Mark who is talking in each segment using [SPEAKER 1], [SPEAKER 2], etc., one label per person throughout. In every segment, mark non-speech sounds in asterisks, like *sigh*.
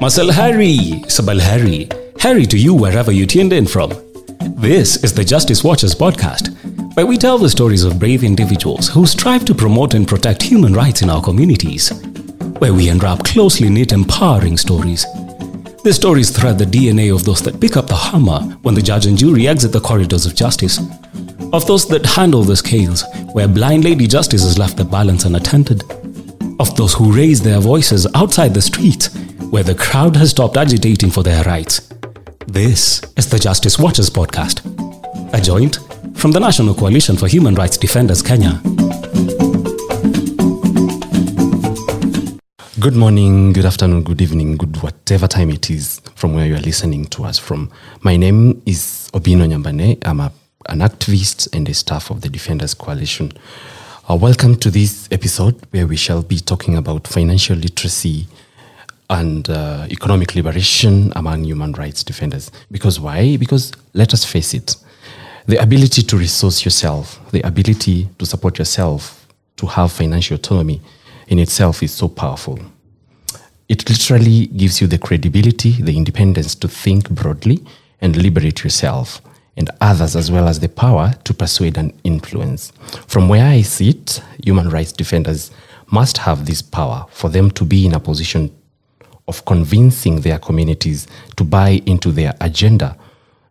[SPEAKER 1] Masal Harry, Sabal Harry, Harry to you wherever you tuned in from. This is the Justice Watchers podcast, where we tell the stories of brave individuals who strive to promote and protect human rights in our communities, where we unwrap closely knit, empowering stories. These stories thread the DNA of those that pick up the hammer when the judge and jury exit the corridors of justice, of those that handle the scales where blind lady justice has left the balance unattended, of those who raise their voices outside the streets where the crowd has stopped agitating for their rights. This is the Justice Watchers podcast, a joint from the National Coalition for Human Rights Defenders Kenya.
[SPEAKER 2] Good morning, good afternoon, good evening, good whatever time it is from where you are listening to us from. My name is Obino Nyambane. I'm a, an activist and a staff of the Defenders Coalition. Uh, welcome to this episode where we shall be talking about financial literacy and uh, economic liberation among human rights defenders. Because why? Because let us face it, the ability to resource yourself, the ability to support yourself, to have financial autonomy in itself is so powerful. It literally gives you the credibility, the independence to think broadly and liberate yourself and others, as well as the power to persuade and influence. From where I sit, human rights defenders must have this power for them to be in a position of convincing their communities to buy into their agenda,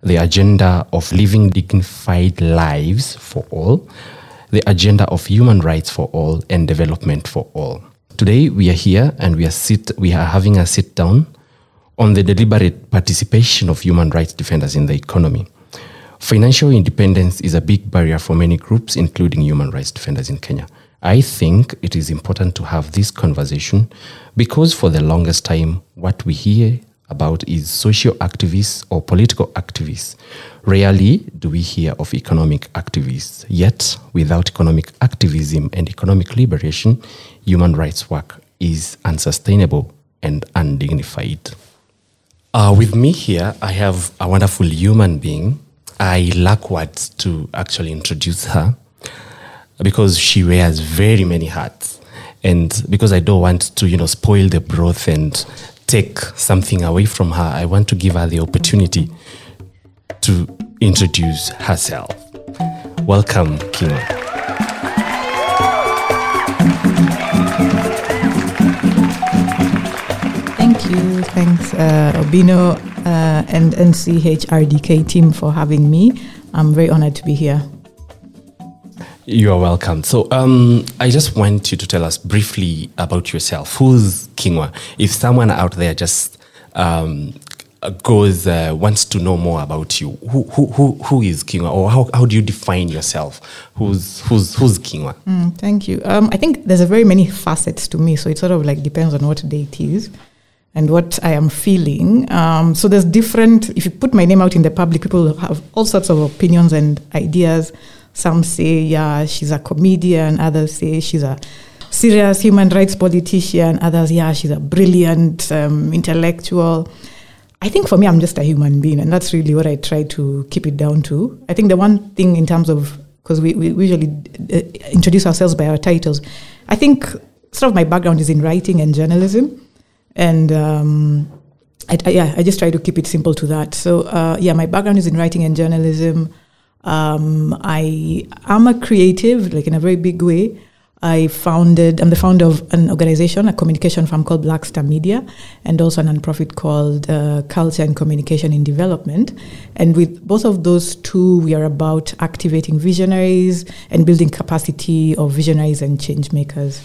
[SPEAKER 2] the agenda of living dignified lives for all, the agenda of human rights for all and development for all. Today we are here and we are sit we are having a sit down on the deliberate participation of human rights defenders in the economy. Financial independence is a big barrier for many groups, including human rights defenders in Kenya. I think it is important to have this conversation because for the longest time, what we hear about is social activists or political activists. Rarely do we hear of economic activists. Yet, without economic activism and economic liberation, human rights work is unsustainable and undignified. Uh, with me here, I have a wonderful human being. I lack words to actually introduce her because she wears very many hats. And because I don't want to, you know, spoil the broth and take something away from her, I want to give her the opportunity to introduce herself. Welcome.
[SPEAKER 3] Thank you. Thanks, uh, Obino uh, and NCHRDK team for having me. I'm very honored to be here.
[SPEAKER 2] You are welcome. So, um, I just want you to tell us briefly about yourself. Who's Kingwa? If someone out there just um, goes uh, wants to know more about you, who who who, who is Kingwa, or how, how do you define yourself? Who's who's who's Kingwa?
[SPEAKER 3] Mm, thank you. Um, I think there's a very many facets to me, so it sort of like depends on what day it is and what I am feeling. Um, so there's different. If you put my name out in the public, people have all sorts of opinions and ideas. Some say, yeah, she's a comedian. Others say she's a serious human rights politician. Others, yeah, she's a brilliant um, intellectual. I think for me, I'm just a human being, and that's really what I try to keep it down to. I think the one thing in terms of because we, we usually uh, introduce ourselves by our titles, I think sort of my background is in writing and journalism, and um, I, I, yeah, I just try to keep it simple to that. So uh, yeah, my background is in writing and journalism. Um, I am a creative, like in a very big way. I founded, I'm the founder of an organization, a communication firm called Black Star Media, and also a nonprofit called uh, Culture and Communication in Development. And with both of those two, we are about activating visionaries and building capacity of visionaries and change makers.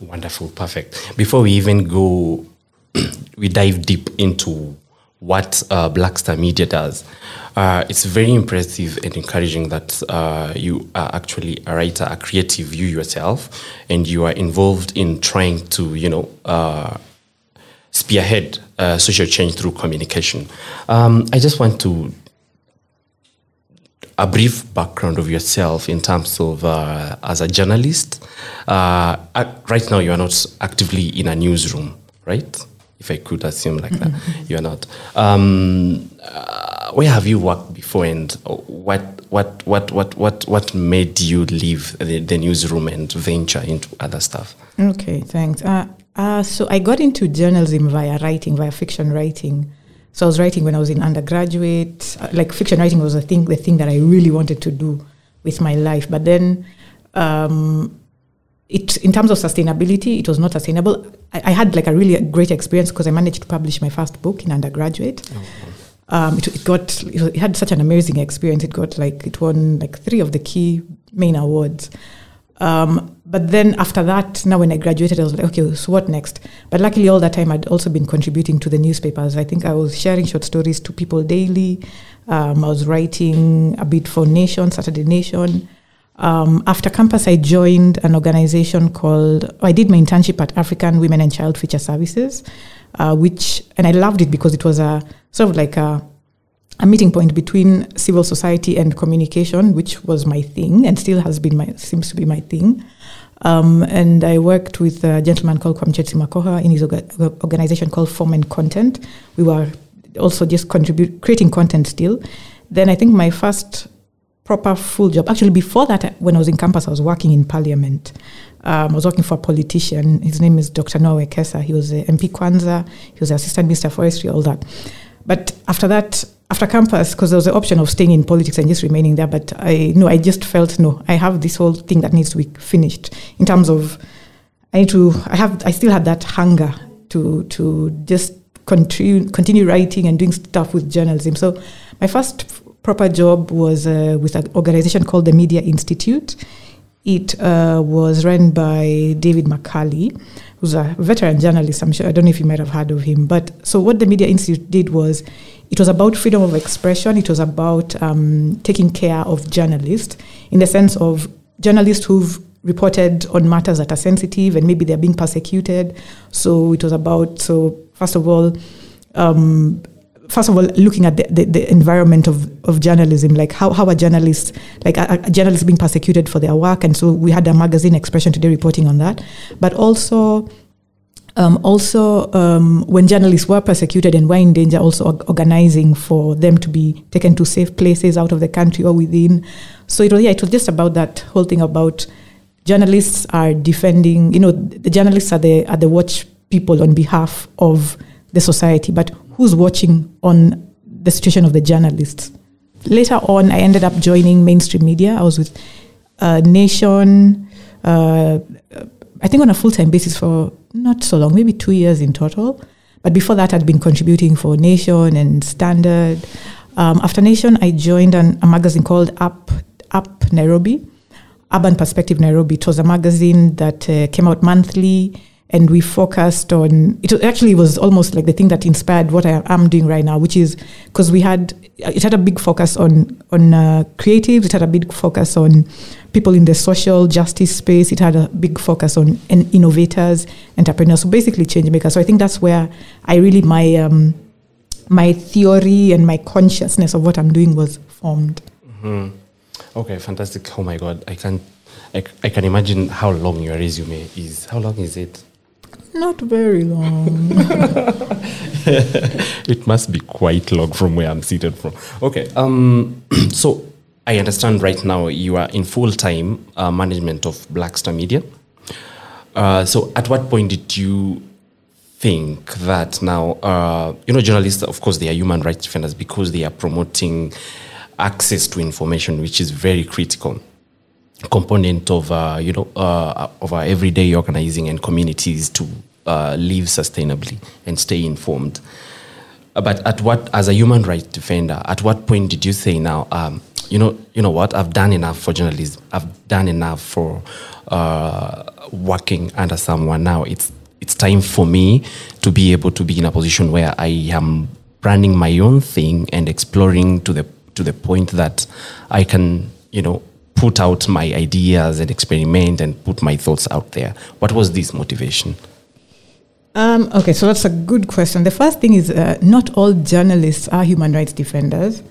[SPEAKER 2] Wonderful, perfect. Before we even go, *clears throat* we dive deep into what uh, Black Star Media does. Uh, it's very impressive and encouraging that uh, you are actually a writer, a creative, you yourself, and you are involved in trying to, you know, uh, spearhead uh, social change through communication. Um, I just want to a brief background of yourself in terms of uh, as a journalist. Uh, right now, you are not actively in a newsroom, right? If I could assume like that, *laughs* you are not. Um, uh, where have you worked before, and what what what what what what made you leave the, the newsroom and venture into other stuff?
[SPEAKER 3] Okay, thanks. Uh, Uh, so I got into journalism via writing, via fiction writing. So I was writing when I was in undergraduate. Uh, like fiction writing was the thing, the thing that I really wanted to do with my life. But then, um, it in terms of sustainability, it was not sustainable. I, I had like a really great experience because I managed to publish my first book in undergraduate. Um, it, it got it, it had such an amazing experience. It got like it won like three of the key main awards. Um, but then after that, now when I graduated, I was like, okay, so what next? But luckily, all that time, I'd also been contributing to the newspapers. I think I was sharing short stories to People Daily. Um, I was writing a bit for Nation, Saturday Nation. Um, after campus, I joined an organization called, I did my internship at African Women and Child Feature Services, uh, which, and I loved it because it was a sort of like a, a meeting point between civil society and communication, which was my thing and still has been my, seems to be my thing. Um, and I worked with a gentleman called Kwamchetsi Makokha in his orga- organization called Form and Content. We were also just contribute creating content still. Then I think my first proper full job. Actually, before that, when I was in campus, I was working in parliament. Um, I was working for a politician. His name is Dr. Noah Wekesa. He was MP Kwanza. He was assistant minister of forestry, all that. But after that, after campus, because there was the option of staying in politics and just remaining there, but I no, I just felt no, I have this whole thing that needs to be finished in terms of I need to. I have. I still had that hunger to to just continue continue writing and doing stuff with journalism. So my first proper job was uh, with an organization called the Media Institute. It uh, was run by David Makali, who's a veteran journalist. I'm sure I don't know if you might have heard of him. But so what the Media Institute did was, it was about freedom of expression. It was about um, taking care of journalists in the sense of journalists who've reported on matters that are sensitive and maybe they're being persecuted. So it was about so first of all. Um, first of all, looking at the, the, the environment of, of journalism, like how, how are journalists, like a, a journalists being persecuted for their work. And so we had a magazine expression today reporting on that. But also, um, also um, when journalists were persecuted and were in danger, also organizing for them to be taken to safe places out of the country or within. So it was, yeah, it was just about that whole thing about journalists are defending, you know, the journalists are the, are the watch people on behalf of the society, but who's watching on the situation of the journalists? Later on, I ended up joining mainstream media. I was with uh, Nation, uh, I think on a full time basis for not so long, maybe two years in total. But before that, I'd been contributing for Nation and Standard. Um, after Nation, I joined an, a magazine called Up, Up Nairobi, Urban Perspective Nairobi. It was a magazine that uh, came out monthly and we focused on it actually was almost like the thing that inspired what I am doing right now, which is because we had it had a big focus on on uh, creatives, it had a big focus on people in the social justice space, it had a big focus on in- innovators, entrepreneurs, so basically change makers. So I think that's where I really my um, my theory and my consciousness of what I'm doing was formed.
[SPEAKER 2] Okay, fantastic. Oh my God, I can't, i can imagine how long your resume is. How long is it?
[SPEAKER 3] Not very long. *laughs*
[SPEAKER 2] it must be quite long from where I'm seated from. Okay. Um. *clears throat* so I understand right now you are in full time uh, management of Blackstar Media. Uh, so at what point did you think that now uh, you know journalists of course they are human rights defenders because they are promoting access to information which is very critical component of uh, you know uh, of our everyday organizing and communities to uh, live sustainably and stay informed. Uh, But at what, as a human rights defender, at what point did you say now, um, you know, you know what, I've done enough for journalism. I've done enough for uh, working under someone. Now it's it's time for me to be able to be in a position where I am running my own thing and exploring to the to the point that I can, you know, put out my ideas and experiment and put my thoughts out there. What was this motivation?
[SPEAKER 3] Um, okay, so that's a good question. The first thing is uh, not all journalists are human rights defenders.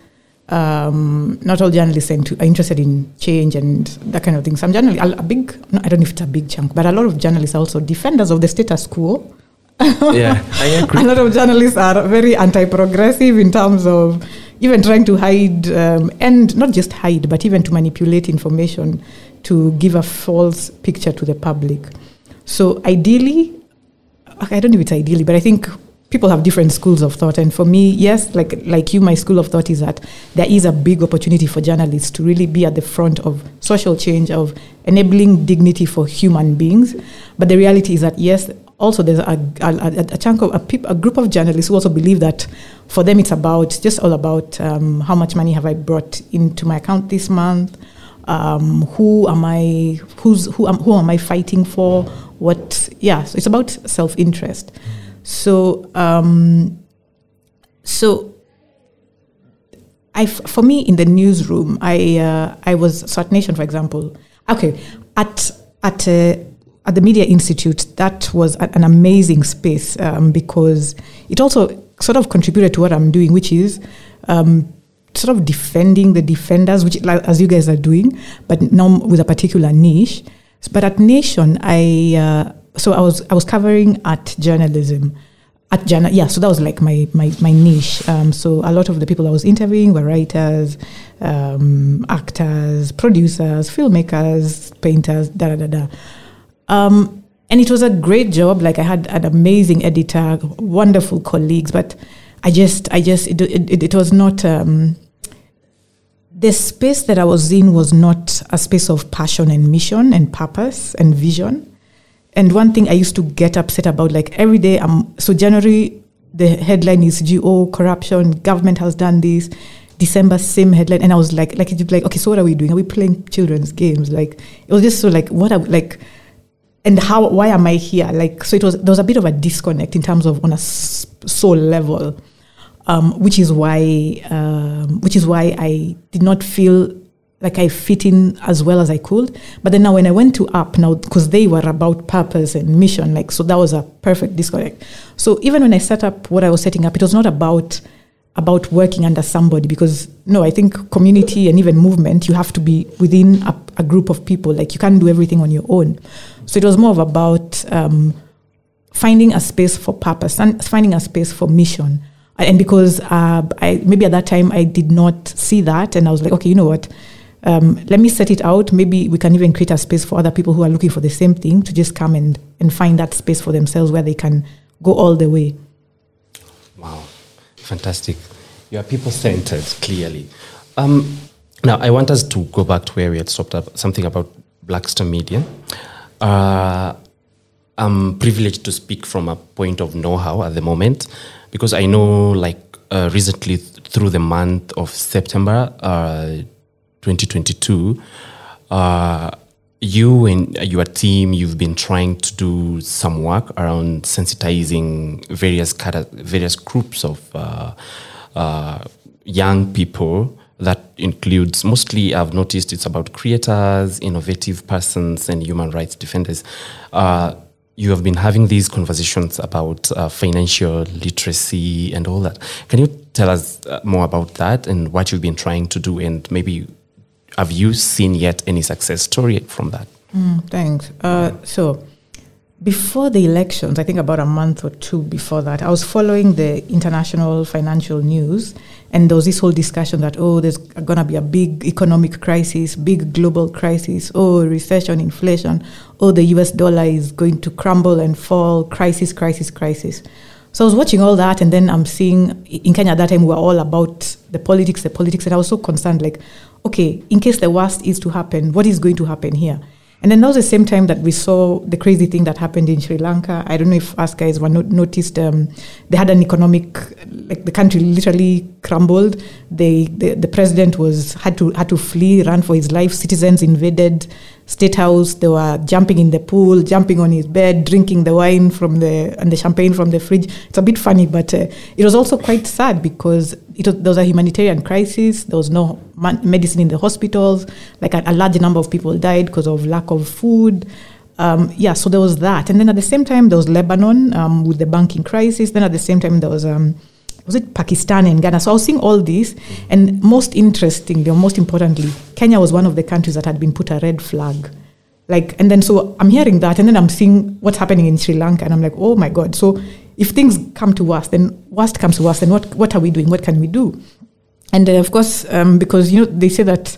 [SPEAKER 3] Um, not all journalists are, interested in change and that kind of thing. Some journalists, a, a big, I don't know if it's a big chunk, but a lot of journalists are also defenders of the status quo.
[SPEAKER 2] Yeah, I *laughs* agree.
[SPEAKER 3] A lot of journalists are very anti-progressive in terms of even trying to hide um, and not just hide, but even to manipulate information to give a false picture to the public. So ideally, I don't know if it's ideally, but I think people have different schools of thought. And for me, yes, like like you, my school of thought is that there is a big opportunity for journalists to really be at the front of social change, of enabling dignity for human beings. But the reality is that yes, also there's a, a, a chunk of a, peop, a, group of journalists who also believe that for them it's about just all about um, how much money have I brought into my account this month. Um, who am I? Who's who? Am, who am I fighting for? What? Yeah, so it's about self interest. So, um, so I, for me in the newsroom, I uh, I was SWAT Nation, for example. Okay, at at uh, at the Media Institute, that was an amazing space um, because it also sort of contributed to what I'm doing, which is um, sort of defending the defenders, which as you guys are doing, but now with a particular niche. But at Nation, I uh, so I was I was covering art journalism at journal. Yeah, so that was like my my my niche. Um, so a lot of the people I was interviewing were writers, um, actors, producers, filmmakers, painters, da da da da. Um, and it was a great job. Like I had an amazing editor, wonderful colleagues, but I just I just it it, it was not. Um, the space that I was in was not a space of passion and mission and purpose and vision. And one thing I used to get upset about, like every day, I'm so January the headline is GO corruption, government has done this. December same headline, and I was like, like like, okay, so what are we doing? Are we playing children's games? Like it was just so like, what are like, and how? Why am I here? Like so, it was there was a bit of a disconnect in terms of on a soul level, um, which is why um, which is why I did not feel like I fit in as well as I could. But then now when I went to Up now, because they were about purpose and mission, like so that was a perfect disconnect. So even when I set up what I was setting up, it was not about about working under somebody because no, I think community and even movement, you have to be within a, a group of people. Like you can't do everything on your own. So it was more of about um, finding a space for purpose and finding a space for mission. And because uh, I maybe at that time I did not see that, and I was like, okay, you know what? um, let me set it out. Maybe we can even create a space for other people who are looking for the same thing to just come and, and find that space for themselves where they can go all the way.
[SPEAKER 2] Wow, fantastic. You are people centered, clearly. Um, now, I want us to go back to where we had stopped up, something about Blackstar Media. Uh, I'm privileged to speak from a point of know how at the moment because I know, like, uh, recently th- through the month of September, uh, 2022, uh, you and your team, you've been trying to do some work around sensitizing various various groups of uh, uh, young people. That includes mostly, I've noticed, it's about creators, innovative persons, and human rights defenders. Uh, you have been having these conversations about uh, financial literacy and all that. Can you tell us uh, more about that and what you've been trying to do, and maybe have you seen yet any success story from that?
[SPEAKER 3] Mm, thanks. Uh, so, before the elections, I think about a month or two before that, I was following the international financial news, and there was this whole discussion that, oh, there's going to be a big economic crisis, big global crisis, oh, recession, inflation, oh, the US dollar is going to crumble and fall, crisis, crisis, crisis. So I was watching all that, and then I'm seeing in Kenya at that time we were all about the politics, the politics, and I was so concerned, like, okay, in case the worst is to happen, what is going to happen here? And then that was the same time that we saw the crazy thing that happened in Sri Lanka. I don't know if us guys were not noticed. Um, they had an economic, like the country literally crumbled. They, the, the president was had to had to flee, run for his life. Citizens invaded state house. They were jumping in the pool, jumping on his bed, drinking the wine from the and the champagne from the fridge. It's a bit funny, but uh, it was also quite sad because it was, there was a humanitarian crisis. There was no man- medicine in the hospitals. Like a, a, large number of people died because of lack of food. Um, yeah, so there was that, and then at the same time there was Lebanon um, with the banking crisis. Then at the same time there was um, was it Pakistan and Ghana? So I was seeing all this, and most interestingly, or most importantly, Kenya was one of the countries that had been put a red flag. Like, and then so I'm hearing that, and then I'm seeing what's happening in Sri Lanka, and I'm like, oh my god. So if things come to us, then worst comes to us, then what what are we doing? What can we do? And uh, of course, um, because you know they say that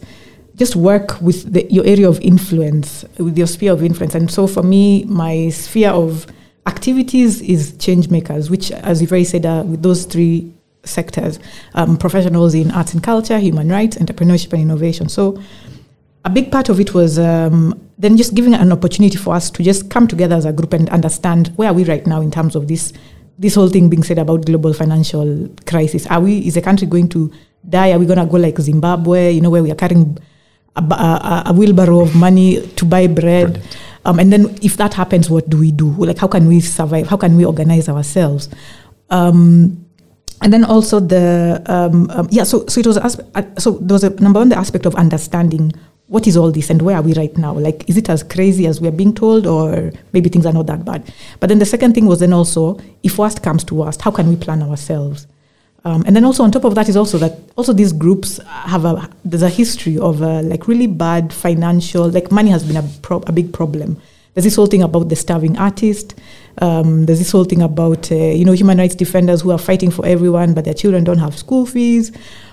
[SPEAKER 3] just work with the, your area of influence, with your sphere of influence. And so for me, my sphere of activities is change makers, which, as you've already said, are with those three sectors um, professionals in arts and culture, human rights, entrepreneurship, and innovation. So, a big part of it was um, then just giving an opportunity for us to just come together as a group and understand where are we right now in terms of this this whole thing being said about global financial crisis. Are we is the country going to die? Are we going to go like Zimbabwe? You know, where we are carrying a, a, a wheelbarrow of money to buy bread. Um, and then if that happens, what do we do? Like, how can we survive? How can we organize ourselves? Um, and then also the um, um, yeah so so it was uh, so there was a number one the aspect of understanding what is all this and where are we right now like is it as crazy as we are being told or maybe things are not that bad but then the second thing was then also if worst comes to worst how can we plan ourselves um, and then also on top of that is also that also these groups have a there's a history of uh, like really bad financial like money has been a, pro- a big problem there's this whole thing about the starving artist um, there's this whole thing about uh, you know human rights defenders who are fighting for everyone, but their children don't have school fees.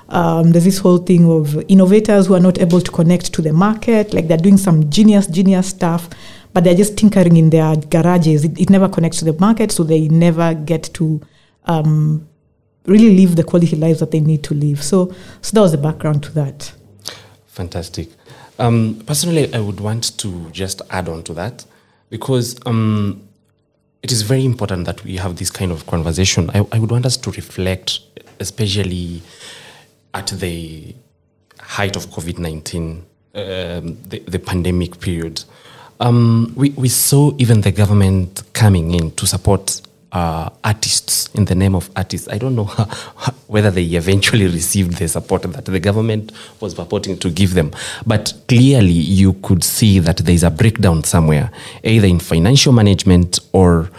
[SPEAKER 3] Um, there's this whole thing of innovators who are not able to connect to the market, like they're doing some genius, genius stuff, but they're just tinkering in their garages. It, it never connects to the market, so they never get to um, really live the quality lives that they need to live. So, so that was the background to that.
[SPEAKER 2] Fantastic. Um, personally, I would want to just add on to that because um, it is very important that we have this kind of conversation. I, I would want us to reflect, especially at the height of COVID 19, um, the, the pandemic period. Um, we, we saw even the government coming in to support uh, artists in the name of artists. I don't know how, *laughs* whether they eventually received the support that the government was purporting to give them, but clearly you could see that there is a breakdown somewhere, either in financial management or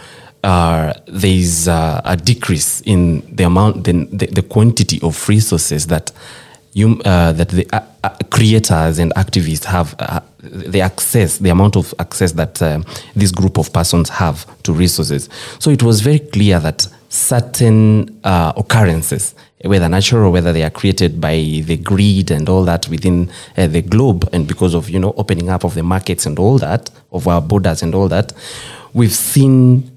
[SPEAKER 2] uh, there is uh, a decrease in the amount, the, the, the quantity of resources that you, uh, that the uh, uh, creators and activists have uh, the access, the amount of access that uh, this group of persons have to resources. So it was very clear that certain uh, occurrences, whether natural or whether they are created by the greed and all that within the globe, and because of you know opening up of the markets and all that of our borders and all that, we've seen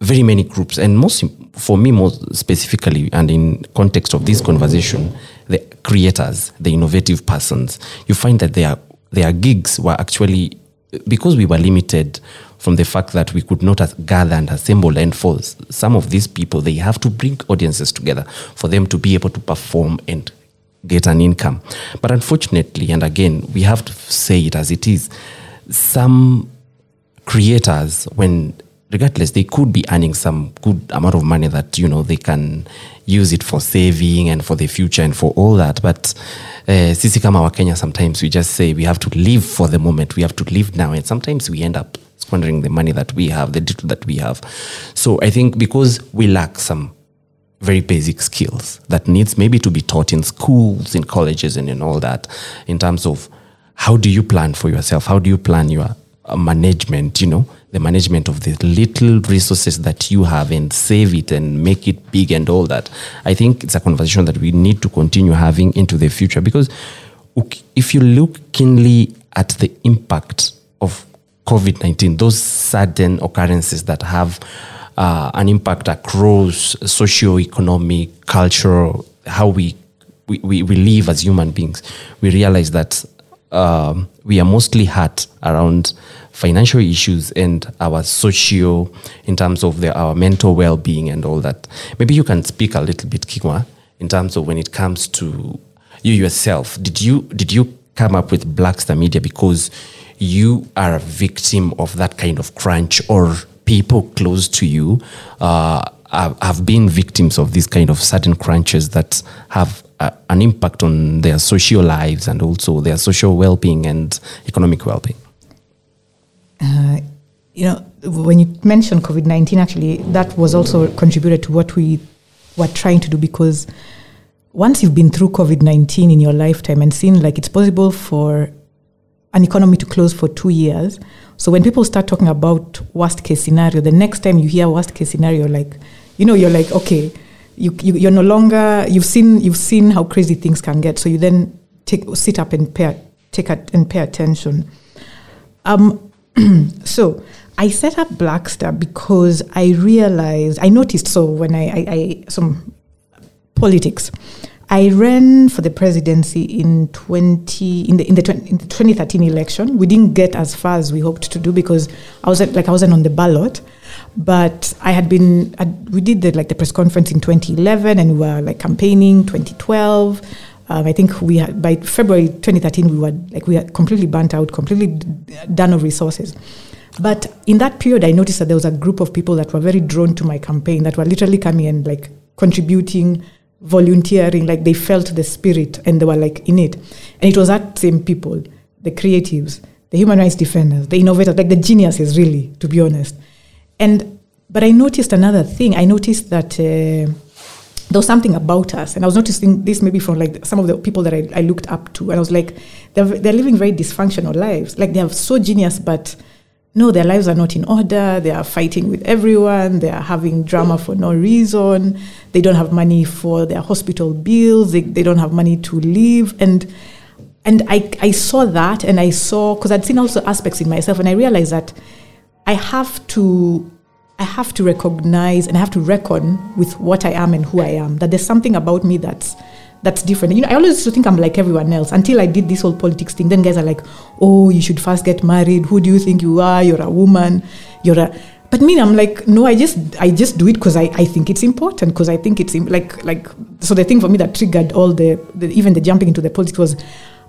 [SPEAKER 2] very many groups, and most for me, more specifically, and in context of this conversation, the creators, the innovative persons, you find that their their gigs were actually because we were limited from the fact that we could not gather and assemble and for some of these people they have to bring audiences together for them to be able to perform and get an income. But unfortunately and again we have to say it as it is some creators when regardless they could be earning some good amount of money that you know they can use it for saving and for the future and for all that. But uh, sisi kama wakenya sometimes we just say we have to live for the moment. We have to live now. And sometimes we end up squandering the money that we have the little that we have. So i think because we lack some very basic skills that needs maybe to be taught in schools in colleges and in all that in terms of how do you plan for yourself? How do you plan your management you know the management of the little resources that you have and save it and make it big and all that. I think it's a conversation that we need to continue having into the future because if you look keenly at the impact of COVID 19, those sudden occurrences that have uh, an impact across socio-economic, cultural, how we, we, we live as human beings, we realize that um, we are mostly hurt around financial issues and our socio in terms of the, our mental well-being and all that. Maybe you can speak a little bit, Kingwa, in terms of when it comes to you yourself. Did you did you come up with Blackstar Media because you are a victim of that kind of crunch, or people close to you uh, have been victims of these kind of sudden crunches that have an impact on their social lives and also their social well-being and economic well-being?
[SPEAKER 3] Uh, you know, when you mentioned COVID 19, actually, that was also contributed to what we were trying to do because once you've been through COVID 19 in your lifetime and seen like it's possible for an economy to close for two years. So when people start talking about worst case scenario, the next time you hear worst case scenario, like, you know, you're like, okay, you, you, you're no longer, you've seen, you've seen how crazy things can get. So you then take, sit up and pay, take a, and pay attention. Um, *clears throat* so I set up Blackstar because I realized I noticed so when I, I, I some politics. I ran for the presidency in 20 in the in the, 20, in the 2013 election. We didn't get as far as we hoped to do because I was like I wasn't on the ballot, but I had been I, we did the like the press conference in 2011 and we were like campaigning 2012. Um, I think we had by February 2013 we were like we had completely burnt out, completely done of resources. But in that period, I noticed that there was a group of people that were very drawn to my campaign that were literally coming and like contributing volunteering, like they felt the spirit and they were like in it. And it was that same people, the creatives, the human rights defenders, the innovators, like the geniuses, really, to be honest. And but I noticed another thing. I noticed that uh, there was something about us, and I was noticing this maybe from like some of the people that I, I looked up to, and I was like, they're, they're living very dysfunctional lives. Like they are so genius, but no, their lives are not in order. They are fighting with everyone. They are having drama for no reason. They don't have money for their hospital bills. They, they don't have money to live. And and I, I saw that and I saw because I'd seen also aspects in myself and I realized that I have to I have to recognize and I have to reckon with what I am and who I am. That there's something about me that's that's different. You know, I always used to think I'm like everyone else until I did this whole politics thing. Then guys are like, oh, you should first get married. Who do you think you are? You're a woman. You're a. But me, I'm like, no, I just I just do it because I, I think it's important because I think it's like like so the thing for me that triggered all the, the even the jumping into the politics was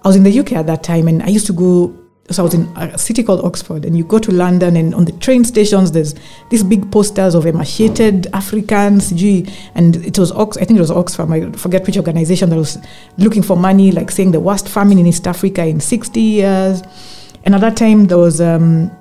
[SPEAKER 3] I was in the UK at that time and I used to go so I was in a city called Oxford, and you go to London, and on the train stations, there's these big posters of emaciated Africans, gee, and it was Ox, I think it was Oxfam, I forget which organization that was looking for money, like saying the worst famine in East Africa in 60 years. And at that time, there was, um,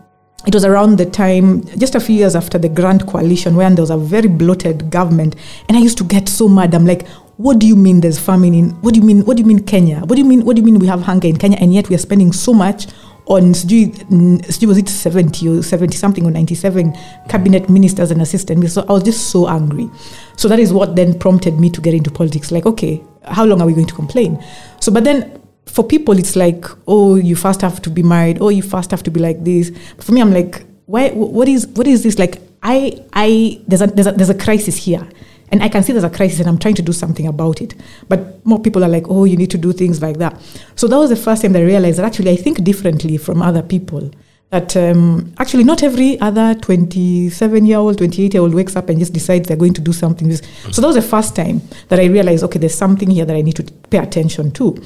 [SPEAKER 3] it was around the time, just a few years after the Grand Coalition, when there was a very bloated government, and I used to get so mad. I'm like, what do you mean there's famine in what do you mean what do you mean Kenya? What do you mean what do you mean we have hunger in Kenya and yet we are spending so much on sijui was it 70 or 70 something or 97 cabinet ministers and assistant so i was just so angry. So that is what then prompted me to get into politics. Like okay how long are we going to complain? So but then for people it's like oh you first have to be married. Oh you first have to be like this. But for me i'm like why what is what is this? Like i i there's a there's a, there's a crisis here and I can see there's a crisis and I'm trying to do something about it. But more people are like, oh, you need to do things like that. So that was the first time that I realized that actually I think differently from other people. That um, actually not every other 27 year old, 28 year old wakes up and just decides they're going to do something. So that was the first time that I realized, okay, there's something here that I need to pay attention to.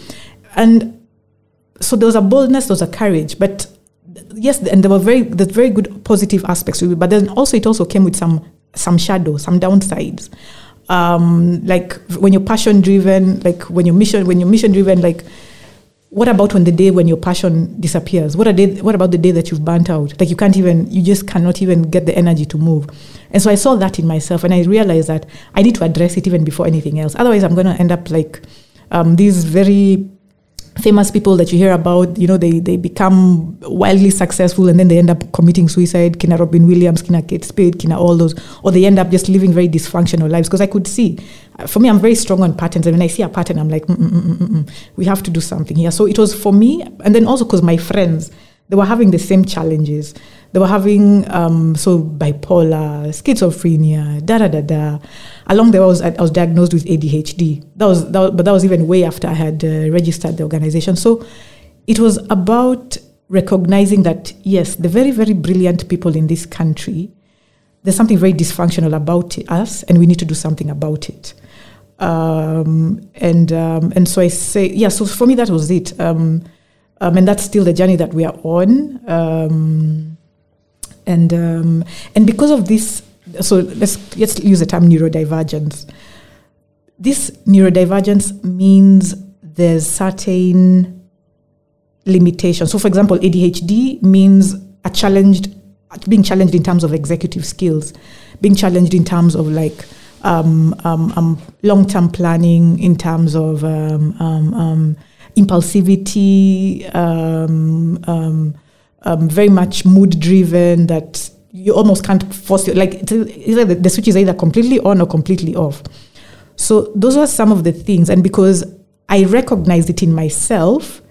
[SPEAKER 3] And so there was a boldness, there was a courage, but yes, and there were very, there's very good positive aspects to it, but then also it also came with some some shadow, some downsides. Um, like when you're passion driven, like when you're mission, when you're mission driven, like what about when the day when your passion disappears? What, day, what about the day that you've burnt out? Like you can't even, you just cannot even get the energy to move. And so I saw that in myself and I realized that I need to address it even before anything else. Otherwise, I'm going to end up like um, these very famous people that you hear about, you know, they, they become wildly successful and then they end up committing suicide, Kina Robin Williams, Kina Kate Spade, Kina all those, or they end up just living very dysfunctional lives. Because I could see, uh, for me, I'm very strong on patterns. And when I see a pattern, I'm like, mm, mm, mm, we have to do something here. So it was for me, and then also because my friends, they were having the same challenges. They were having um, so bipolar, schizophrenia, da da da da. Along there, I was I was diagnosed with ADHD. That was, that was but that was even way after I had uh, registered the organization. So it was about recognizing that yes, the very very brilliant people in this country, there's something very dysfunctional about us, and we need to do something about it. Um, and um, and so I say yeah. So for me, that was it. Um, um and that's still the journey that we are on. And um, and because of this, so let's let's use the term neurodivergence. This neurodivergence means there's certain limitations. So, for example, ADHD means a challenged being challenged in terms of executive skills, being challenged in terms of like um, um, um, long term planning, in terms of um, um, um, impulsivity, um, very much mood driven that you almost can't force it. Like the, switch is either completely on or completely off. So those were some of the things, and because I recognized it in myself,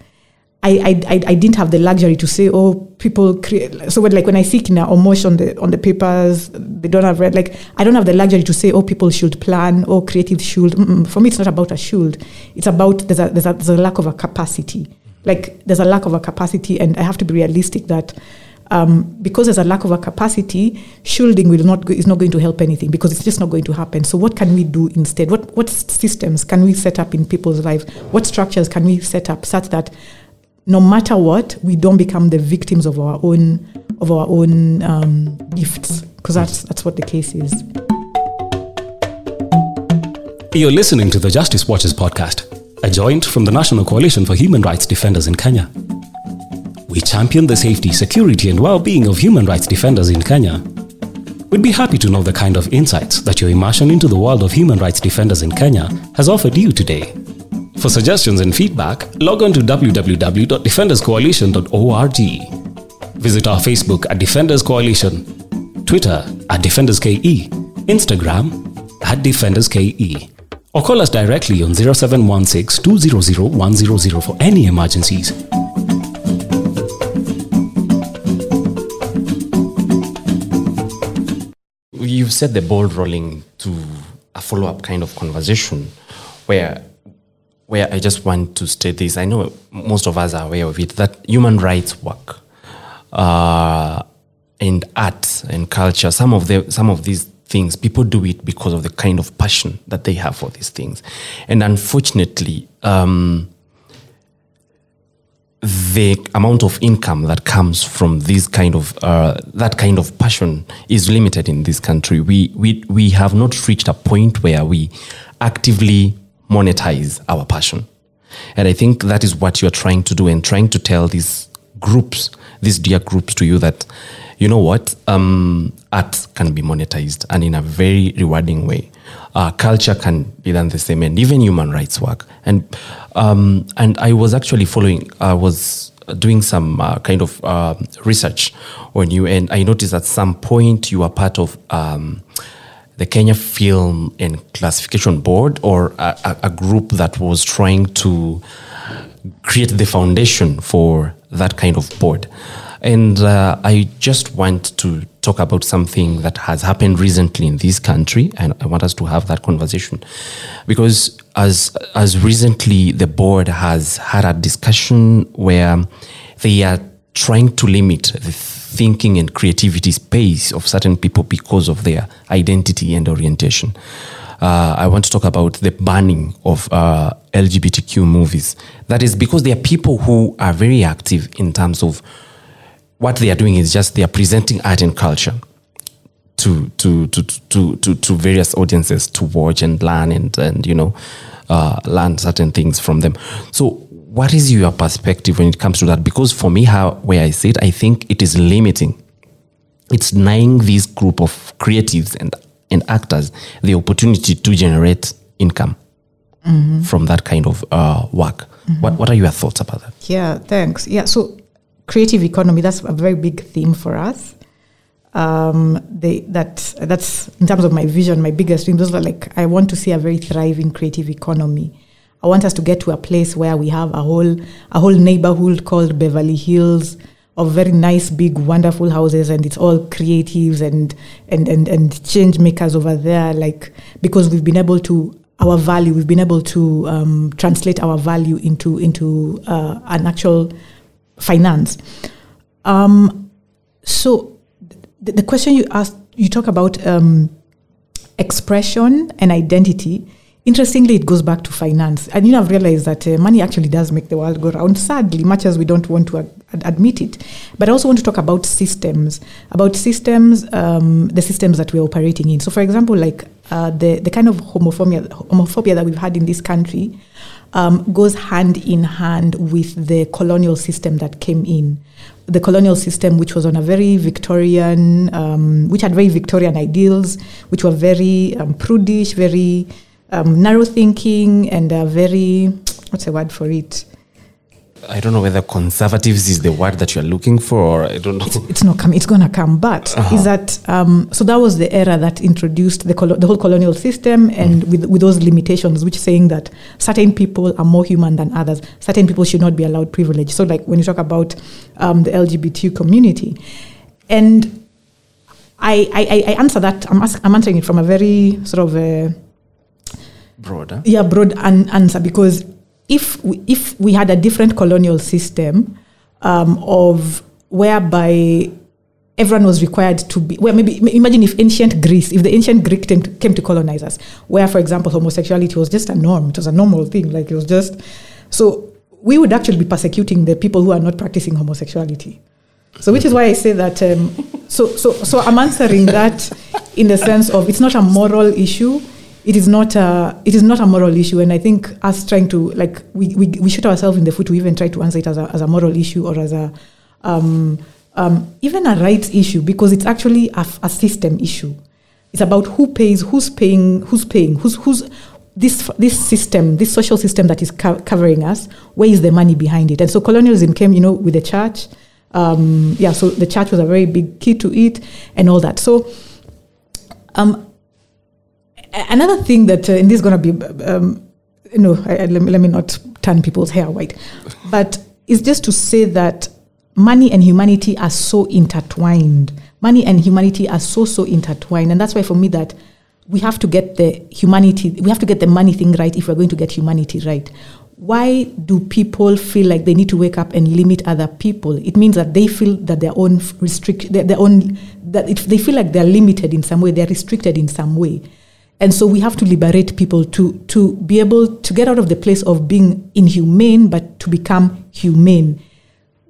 [SPEAKER 3] I, I, I, didn't have the luxury to say, oh, people create. So when, like when I see Kina Omosh on the on the papers, they don't have read. Like I don't have the luxury to say, oh, people should plan, or creative should. Mm-mm. For me, it's not about a should. It's about there's a, there's a there's a lack of a capacity. Like there's a lack of a capacity, and I have to be realistic that. Um, because there's a lack of a capacity, shielding will not go, is not going to help anything because it's just not going to happen. So what can we do instead? What what systems can we set up in people's lives? What structures can we set up such that no matter what, we don't become the victims of our own of our own um, gifts because that's that's what the case is.
[SPEAKER 1] You're listening to the Justice Watchers podcast, a joint from the National Coalition for Human Rights Defenders in Kenya. We champion the safety, security, and well being of human rights defenders in Kenya. We'd be happy to know the kind of insights that your immersion into the world of human rights defenders in Kenya has offered you today. For suggestions and feedback, log on to www.defenderscoalition.org. Visit our Facebook at Defenders Coalition, Twitter at Defenders KE, Instagram at Defenders KE, or call us directly on 0716 200 100 for any emergencies.
[SPEAKER 2] You've set the ball rolling to a follow up kind of conversation where where I just want to state this. I know most of us are aware of it that human rights work uh, and art and culture, some of the some of these things, people do it because of the kind of passion that they have for these things, and unfortunately. Um, the amount of income that comes from this kind of uh, that kind of passion is limited in this country. We we we have not reached a point where we actively monetize our passion, and I think that is what you are trying to do and trying to tell these groups, these dear groups, to you that you know what um, art can be monetized and in a very rewarding way. Uh, culture can be done the same, and even human rights work. And um, and I was actually following. I was doing some uh, kind of uh, research on you, and I noticed at some point you are part of. Um, the Kenya Film and Classification Board, or a, a group that was trying to create the foundation for that kind of board. And uh, I just want to talk about something that has happened recently in this country, and I want us to have that conversation because as as recently the board has had a discussion where they are trying to limit the thinking and creativity space of certain people because of their identity and orientation. Uh, I want to talk about the banning of uh, LGBTQ movies. That is because there are people who are very active in terms of what they are doing is just they are presenting art and culture to to to to to, to various audiences to watch and learn and and you know uh, learn certain things from them. So what is your perspective when it comes to that? Because for me, how where I see it, I think it is limiting. It's denying this group of creatives and and actors the opportunity to generate income from that kind of uh, work. What what are your thoughts about that?
[SPEAKER 3] Yeah, thanks. Yeah, so creative economy, that's a very big theme for us. Um, they, that, that's in terms of my vision, my biggest dream. Those are like, I want to see a very thriving creative economy. I want us to get to a place where we have a whole, a whole neighborhood called Beverly Hills of very nice, big, wonderful houses, and it's all creatives and, and, and, and change makers over there. Like, because we've been able to our value. We've been able to um, translate our value into into uh, an actual finance. Um, so the, the question you asked, you talk about um, expression and identity. Interestingly, it goes back to finance. And you know, I've realized that uh, money actually does make the world go round, sadly, much as we don't want to ad- ad- admit it. But I also want to talk about systems, about systems, um, the systems that we're operating in. So, for example, like uh, the, the kind of homophobia, homophobia that we've had in this country um, goes hand in hand with the colonial system that came in. The colonial system, which was on a very Victorian, um, which had very Victorian ideals, which were very um, prudish, very um, narrow thinking, and very, what's the word for it?
[SPEAKER 2] I don't know whether conservatives is the word that you're looking for, or I don't know.
[SPEAKER 3] it's not coming. It's going to come. But
[SPEAKER 2] Uh-huh.
[SPEAKER 3] is that um, so? That was the era that introduced the colo- the whole colonial system, and with with those limitations, which saying that certain people are more human than others. Certain people should not be allowed privilege. So, like when you talk about um, the LGBTQ community, and I I, I- answer that. I'm ask, I'm answering it from a very sort of.
[SPEAKER 2] Broader.
[SPEAKER 3] yeah broad an- answer because if we, if we had a different colonial system um, of whereby everyone was required to be well maybe imagine if ancient greece if the ancient greek came to, came to colonize us where for example homosexuality was just a norm it was a normal thing like it was just so we would actually be persecuting the people who are not practicing homosexuality so which is why I say that. Um, so so so I'm answering that in the sense of it's not a moral issue. It is not a it is not a moral issue, and I think us trying to like we, we, we shoot ourselves in the foot to even try to answer it as a as a moral issue or as a um, um, even a rights issue because it's actually a, a system issue. It's about who pays, who's paying, who's paying, who's who's this this system, this social system that is co- covering us. Where is the money behind it? And so colonialism came, you know, with the church. Um, yeah, so the church was a very big key to it, and all that. So, um, another thing that, uh, and this is going to be, um, no, I, I, let, me, let me not turn people's hair white, but it's just to say that money and humanity are so intertwined. Money and humanity are so, so intertwined. And that's why for me that we have to get the humanity, we have to get the money thing right if we're going to get humanity right. Why do people feel like they need to wake up and limit other people? It means that they feel that their own restrict, their, their own, that if they feel like they're limited in some way, they're restricted in some way. And so we have to liberate people to, to be able to get out of the place of being inhumane, but to become humane.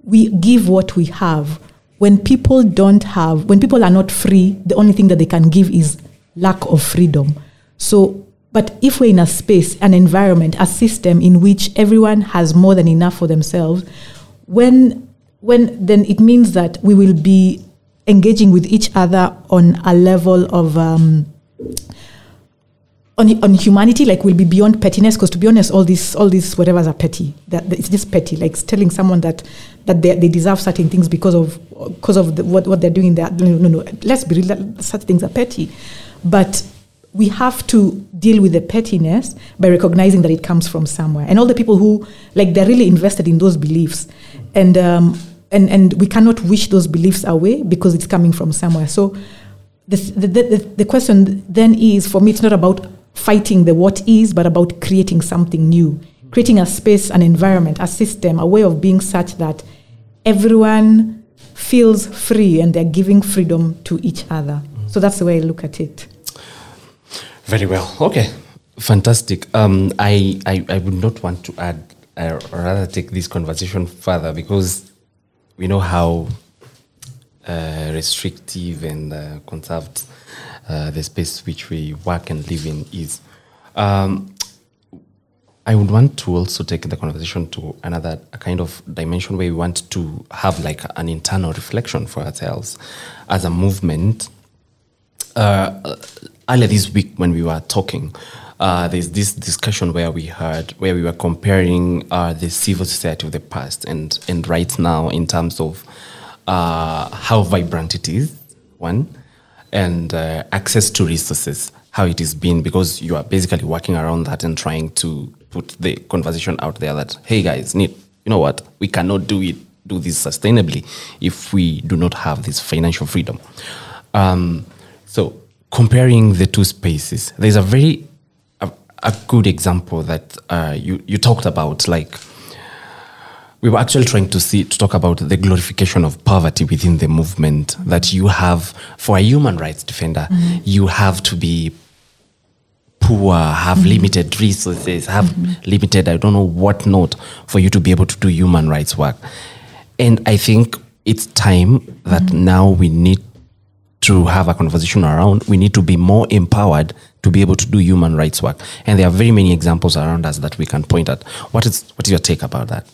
[SPEAKER 3] We give what we have. When people don't have, when people are not free, the only thing that they can give is lack of freedom. So, but if we're in a space, an environment, a system in which everyone has more than enough for themselves, when, when then it means that we will be engaging with each other on a level of um, on, on humanity, like will be beyond pettiness. Because to be honest, all these all these whatever's are petty. That, that it's just petty. Like telling someone that that they, they deserve certain things because of because of the, what what they're doing. There, no, no, no. Let's be real. That such things are petty, but we have to deal with the pettiness by recognizing that it comes from somewhere. And all the people who like they're really invested in those beliefs, and um, and and we cannot wish those beliefs away because it's coming from somewhere. So. The, the, the, the question then is for me, it's not about fighting the what is, but about creating something new, creating a space, an environment, a system, a way of being such that everyone feels free and they're giving freedom to each other. So that's the way I look at it.
[SPEAKER 2] Very well. Okay. Fantastic. Um, I, I, I would not want to add, uh, rather take this conversation further because we know how uh, restrictive and uh, conserved uh, the space which we work and live in is. Um, I would want to also take the conversation to another kind of dimension where we want to have like an internal reflection for ourselves as a movement. Uh, earlier this week when we were talking, uh, there's this discussion where we heard where we were comparing uh, the civil society of the past and and right now in terms of uh, how vibrant it is, one, and uh, access to resources, how it has been, because you are basically working around that and trying to put the conversation out there that, hey guys, need, you know what, we cannot do it, do this sustainably if we do not have this financial freedom. Um, so comparing the two spaces, there's a very a, a good example that uh, you you talked about, like we were actually trying to see to talk about the glorification of poverty within the movement that you have for a human rights defender. Mm-hmm. You have to be poor have mm-hmm. limited resources have mm-hmm. limited i don't know what not for you to be able to do human rights work. And i think it's time that now we need to have a conversation around we need to be more empowered to be able to do human rights work. And there are very many examples around us that we can point at. What is what is your take about that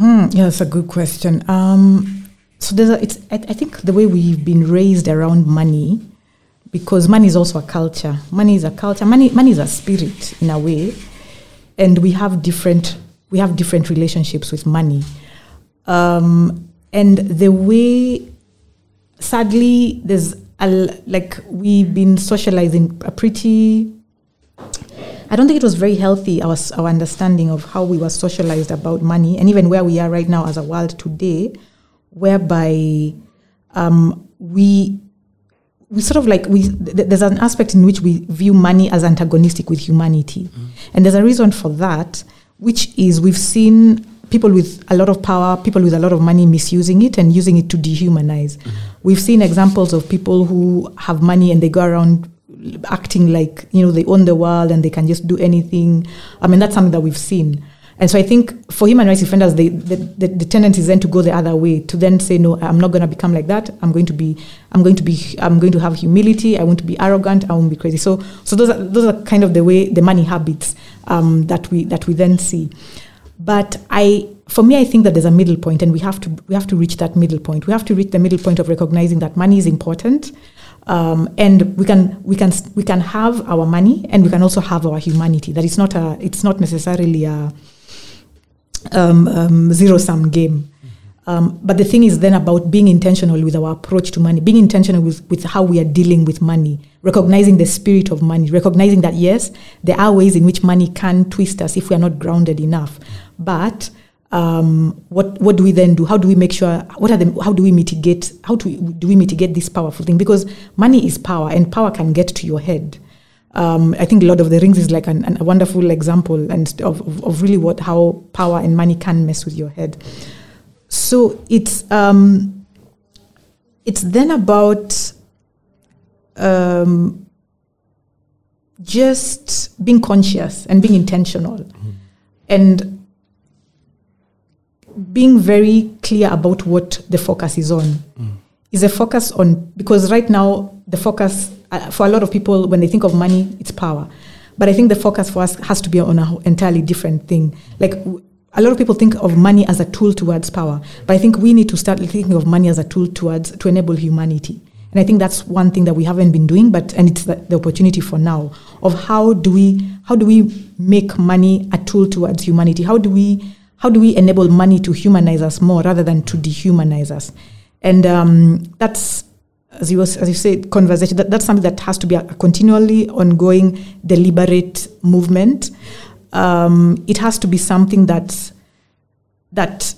[SPEAKER 3] Yeah, that's a good question. Um, so there's a, it's I, I think the way we've been raised around money, because money is also a culture. Money is a culture. Money money is a spirit in a way, and we have different we have different relationships with money. Um, and the way, sadly, there's a, like we've been socializing a pretty. I don't think it was very healthy our our understanding of how we were socialized about money, and even where we are right now as a world today, whereby um, we we sort of like we th- there's an aspect in which we view money as antagonistic with humanity. And there's a reason for that which is we've seen people with a lot of power people with a lot of money misusing it and using it to dehumanize. We've seen examples of people who have money and they go around acting like you know they own the world and they can just do anything i mean that's something that we've seen and so I think for human rights defenders, the, the, the tendency is then to go the other way, to then say, no, I'm not going to become like that. I'm going to be, I'm going to be, I'm going to have humility. I won't be arrogant. I won't be crazy. So, so those are those are kind of the way the money habits um, that we that we then see. But I, for me, I think that there's a middle point, and we have to we have to reach that middle point. We have to reach the middle point of recognizing that money is important, um, and we can we can we can have our money, and we can also have our humanity. That it's not a it's not necessarily a um, um, zero sum game. Um, but the thing is then about being intentional with our approach to money, being intentional with, with how we are dealing with money, recognizing the spirit of money, recognizing that yes, there are ways in which money can twist us if we are not grounded enough. But um, what what do we then do? How do we make sure? What are the? How do we mitigate? How do we, do we mitigate this powerful thing? Because money is power, and power can get to your head. Um, I think Lord of the Rings is like an, an, a wonderful example and of, of, of really what how power and money can mess with your head. So it's um, it's then about um, just being conscious and being intentional, and being very clear about what the focus is on. Is a focus on because right now the focus uh, for a lot of people when they think of money it's power, but I think the focus for us has to be on an entirely different thing. Like w- a lot of people think of money as a tool towards power, but I think we need to start thinking of money as a tool towards to enable humanity. And I think that's one thing that we haven't been doing, but and it's the, the opportunity for now of how do we how do we make money a tool towards humanity? How do we how do we enable money to humanize us more rather than to dehumanize us? And um, that's as you as you said, conversation. That, that's something that has to be a continually ongoing, deliberate movement. Um, it has to be something that that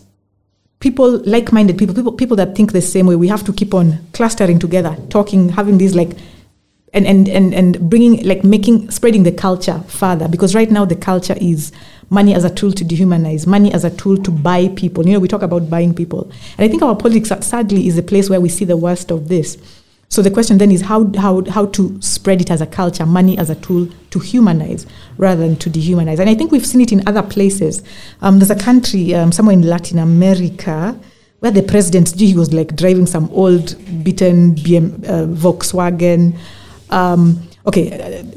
[SPEAKER 3] people like-minded people people people that think the same way we have to keep on clustering together talking having these like and and and, and bringing like making spreading the culture further. Because right now the culture is money as a tool to dehumanize money as a tool to buy people. You know we talk about buying people. And i think our politics sadly is a place where we see the worst of this. So the question then is how how how to spread it as a culture money as a tool to humanize rather than to dehumanize. And i think we've seen it in other places. Um, there's a country um, somewhere in latin america where the president he was like driving some old beaten BM, uh, Volkswagen. Um, okay,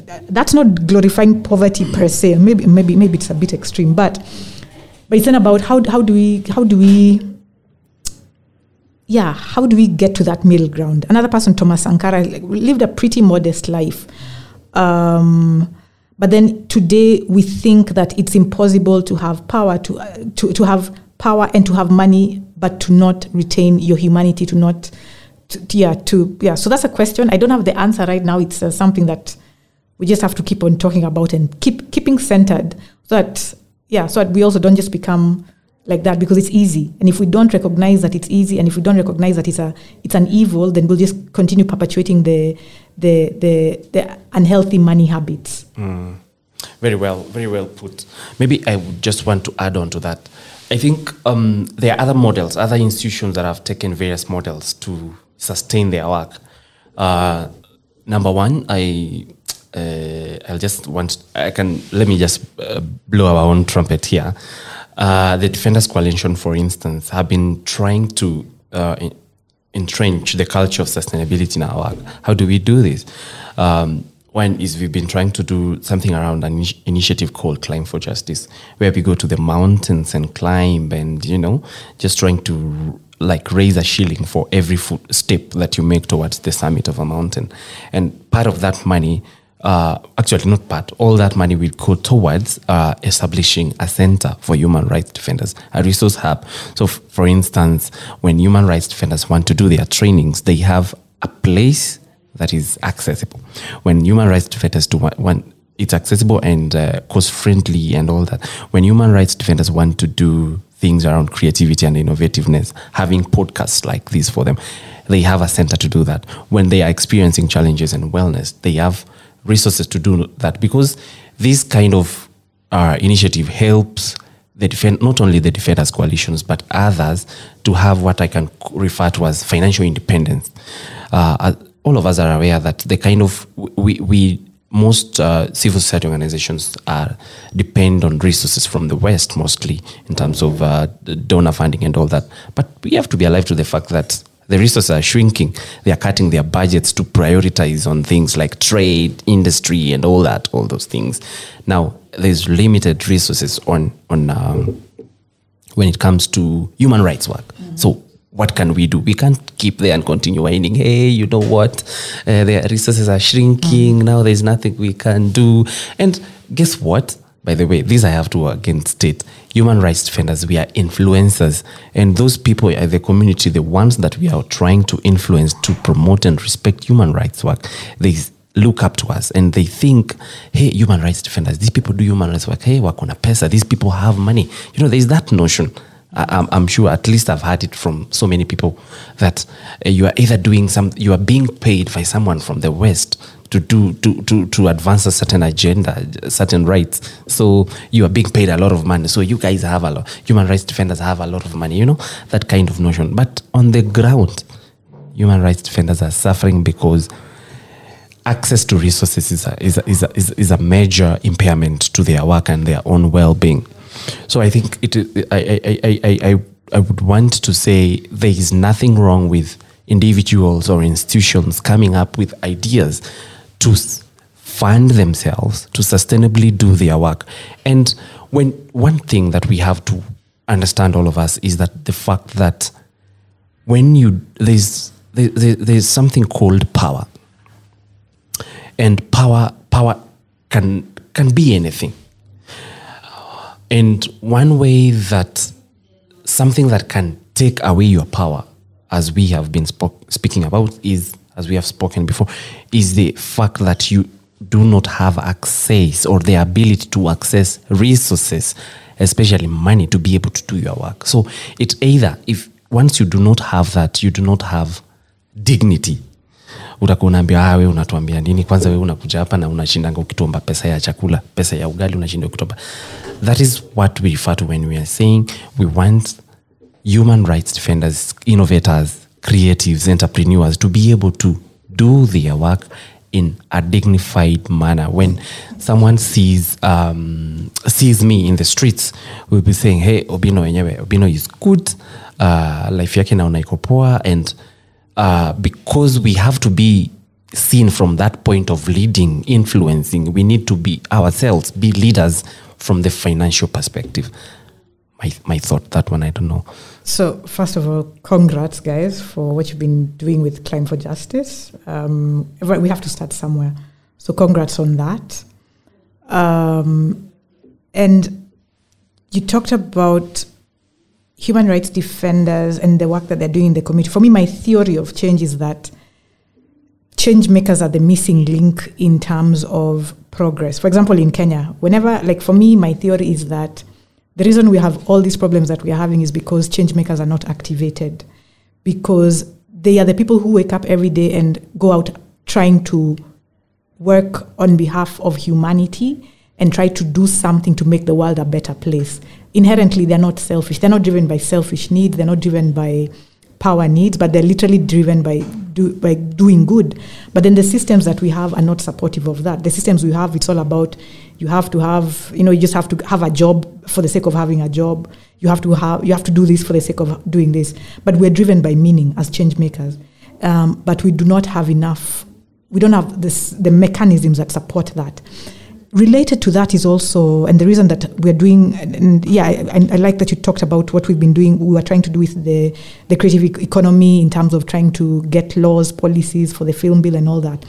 [SPEAKER 3] uh, that's not glorifying poverty per se. Maybe maybe maybe it's a bit extreme, but but it's then about how how do we how do we yeah how do we get to that middle ground? Another person, Thomas Sankara, lived a pretty modest life. Um, but then today we think that it's impossible to have power to, uh, to to have power and to have money, but to not retain your humanity, to not to, yeah to yeah. So that's a question. I don't have the answer right now. It's uh, something that we just have to keep on talking about and keep keeping centered so that yeah so that we also don't just become like that because it's easy and if we don't recognize that it's easy and if we don't recognize that it's a it's an evil then we'll just continue perpetuating the the the, the unhealthy money habits
[SPEAKER 2] Very well, very well put. Maybe I would just want to add on to that. I think um, there are other models, other institutions that have taken various models to sustain their work. Uh, number one, I uh, I'll just want I can let me just uh, blow our own trumpet here. Uh, the Defenders Coalition, for instance, have been trying to uh, entrench the culture of sustainability in our work. How do we do this? Um, one is we've been trying to do something around an initiative called Climb for Justice, where we go to the mountains and climb, and you know, just trying to like raise a shilling for every foot step that you make towards the summit of a mountain. And part of that money uh, actually not part, all that money will go towards uh, establishing a center for human rights defenders, a resource hub. So, f- for instance, when human rights defenders want to do their trainings, they have a place that is accessible. When human rights defenders do want, it's accessible and uh, cost friendly and all that. When human rights defenders want to do things around creativity and innovativeness, having podcasts like this for them, they have a center to do that. When they are experiencing challenges and wellness, they have resources to do that because this kind of uh, initiative helps the defend not only the defenders coalitions but others to have what I can refer to as financial independence. Uh, all of us are aware that the kind of we we most uh, civil society organizations are depend on resources from the West mostly in terms of uh, donor funding and all that. But we have to be alive to the fact that the resources are shrinking. They are cutting their budgets to prioritize on things like trade, industry, and all that, all those things. Now, there's limited resources on on um, when it comes to human rights work. Mm-hmm. So, what can we do? We can't keep there and continue whining. Hey, you know what? Uh, the resources are shrinking. Mm-hmm. Now there's nothing we can do. And guess what? By the way, this I have to again state human rights defenders, we are influencers. And those people are the community, the ones that we are trying to influence to promote and respect human rights work. They look up to us and they think, hey, human rights defenders, these people do human rights work. Hey, wakona pesa, these people have money. You know, there's that notion. I, am sure at least I've heard it from so many people that uh, you are either doing some, you are being paid by someone from the West to do to, to, to advance a certain agenda, certain rights. So you are being paid a lot of money. So you guys have a lot. Human rights defenders have a lot of money. You know that kind of notion. But on the ground, human rights defenders are suffering because access to resources is a, is a, is a, is, a major impairment to their work and their own well-being. So I think it. I I, I, I, I would want to say there is nothing wrong with individuals or institutions coming up with ideas to fund themselves to sustainably do their work. And when one thing that we have to understand, all of us, is that the fact that when you there's there, there's something called power, and power power can can be anything. And one way that something that can take away your power, as we have been speaking about, is as we have spoken before, is the fact that you do not have access or the ability to access resources, especially money, to be able to do your work. So it's either if once you do not have that, you do not have dignity utakuwa unaambia ah, we unatuambia nini kwanza we unakuja hapa na unashindanga ukituomba pesa ya chakula pesa ya ugali unashinda ukituomba that is what we refer to when we are saying we want human rights defenders innovators creatives, entrepreneurs to be able to do their work in a dignified manner. When someone sees um, sees me in the streets, we'll be saying, "Hey, Obino wenyewe, Obino is good. Uh, life yake naona iko poa." And uh, because we have to be seen from that point of leading, influencing, we need to be ourselves, be leaders from the financial perspective. My my thought that one, I don't know.
[SPEAKER 3] So, first of all, congrats, guys, for what you've been doing with Climb for Justice. Um, we have to start somewhere. So, congrats on that. Um, and you talked about human rights defenders and the work that they're doing in the community. For me, my theory of change is that change makers are the missing link in terms of progress. For example, in Kenya, whenever, like for me, my theory is that the reason we have all these problems that we are having is because change makers are not activated, because they are the people who wake up every day and go out trying to work on behalf of humanity and try to do something to make the world a better place. Inherently, they're not selfish. They're not driven by selfish needs. They're not driven by power needs, but they're literally driven by do, by doing good. But then the systems that we have are not supportive of that. The systems we have, it's all about you have to have, you know, you just have to have a job for the sake of having a job. You have to have, you have to do this for the sake of doing this. But we're driven by meaning as change makers. Um, but we do not have enough. We don't have this, the mechanisms that support that. Related to that is also, and the reason that we're doing, and, and yeah, I, I, like that you talked about what we've been doing. We were trying to do with the the creative e- economy in terms of trying to get laws, policies for the film bill, and all that.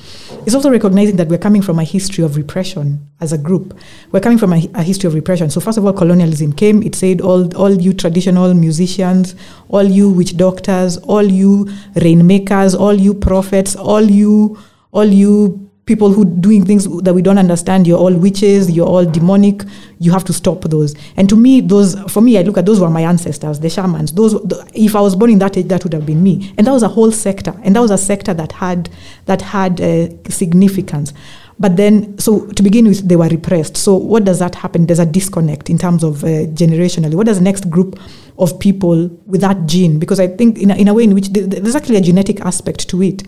[SPEAKER 3] It's also recognizing that we're coming from a history of repression as a group. We're coming from a, a history of repression. So first of all, colonialism came. It said all all you traditional musicians, all you witch doctors, all you rainmakers, all you prophets, all you all you people who doing things that we don't understand. You're all witches you're all demonic. You have to stop those. And to me those for me i look at those were my ancestors the shamans. Those if i was born in that age that would have been me. And that was a whole sector. And that was a sector that had that had uh, significance. But then so to begin with they were repressed. So what does that happen? There's a disconnect in terms of uh, generationally. What does the next group of people with that gene? Because i think in a, in a way in which there's actually a genetic aspect to it.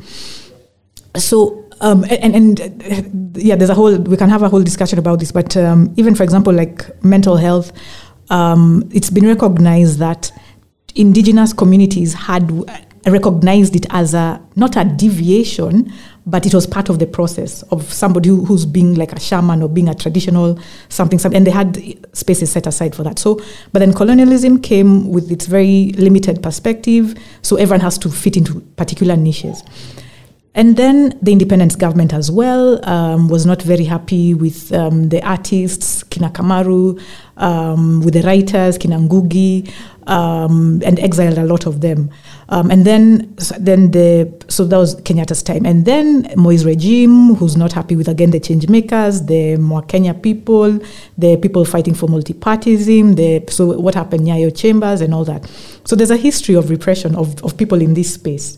[SPEAKER 3] So um, and, and yeah, there's a whole, we can have a whole discussion about this, but um, even for example, like mental health, um, it's been recognized that indigenous communities had recognized it as a, not a deviation, but it was part of the process of somebody who, who's being like a shaman or being a traditional something, something, and they had spaces set aside for that. So, but then colonialism came with its very limited perspective, so everyone has to fit into particular niches. And then the independence government as well um, was not very happy with um, the artists, Kina Kamaru, um, with the writers, Kina Ngugi, um, and exiled a lot of them. Um, and then, then the so that was Kenyatta's time. And then Moi's regime, who's not happy with again the change makers, the Mwakenya people, the people fighting for multipartyism. The so what happened, Nyayo Chambers, and all that. So there's a history of repression of, of people in this space.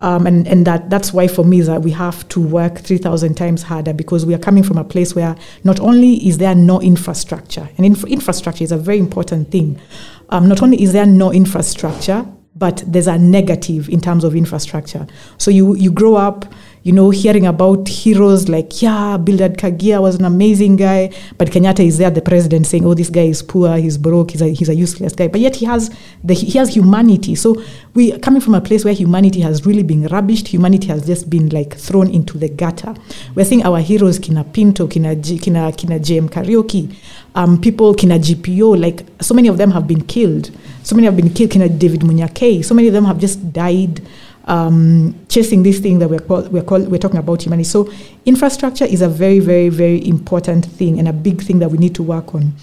[SPEAKER 3] Um, and and that that's why for me is that we have to work 3,000 times harder because we are coming from a place where not only is there no infrastructure, and inf- infrastructure is a very important thing. Um, not only is there no infrastructure, but there's a negative in terms of infrastructure. So you you grow up you know, hearing about heroes like, yeah, Bildad Kaggia was an amazing guy, but Kenyatta is there, the president, saying, oh, this guy is poor, he's broke, he's a, he's a useless guy. But yet he has the, he has humanity. So we coming from a place where humanity has really been rubbished, humanity has just been like thrown into the gutter. We're seeing our heroes, Kina Pinto, Kina, Kina, Kina JM Kariuki, um, people, Kina GPO, like so many of them have been killed. So many have been killed, Kina David Munyakei. So many of them have just died um, chasing this thing that we're, call, we're, call, we're talking about humanity. So infrastructure is a very, very, very important thing and a big thing that we need to work on.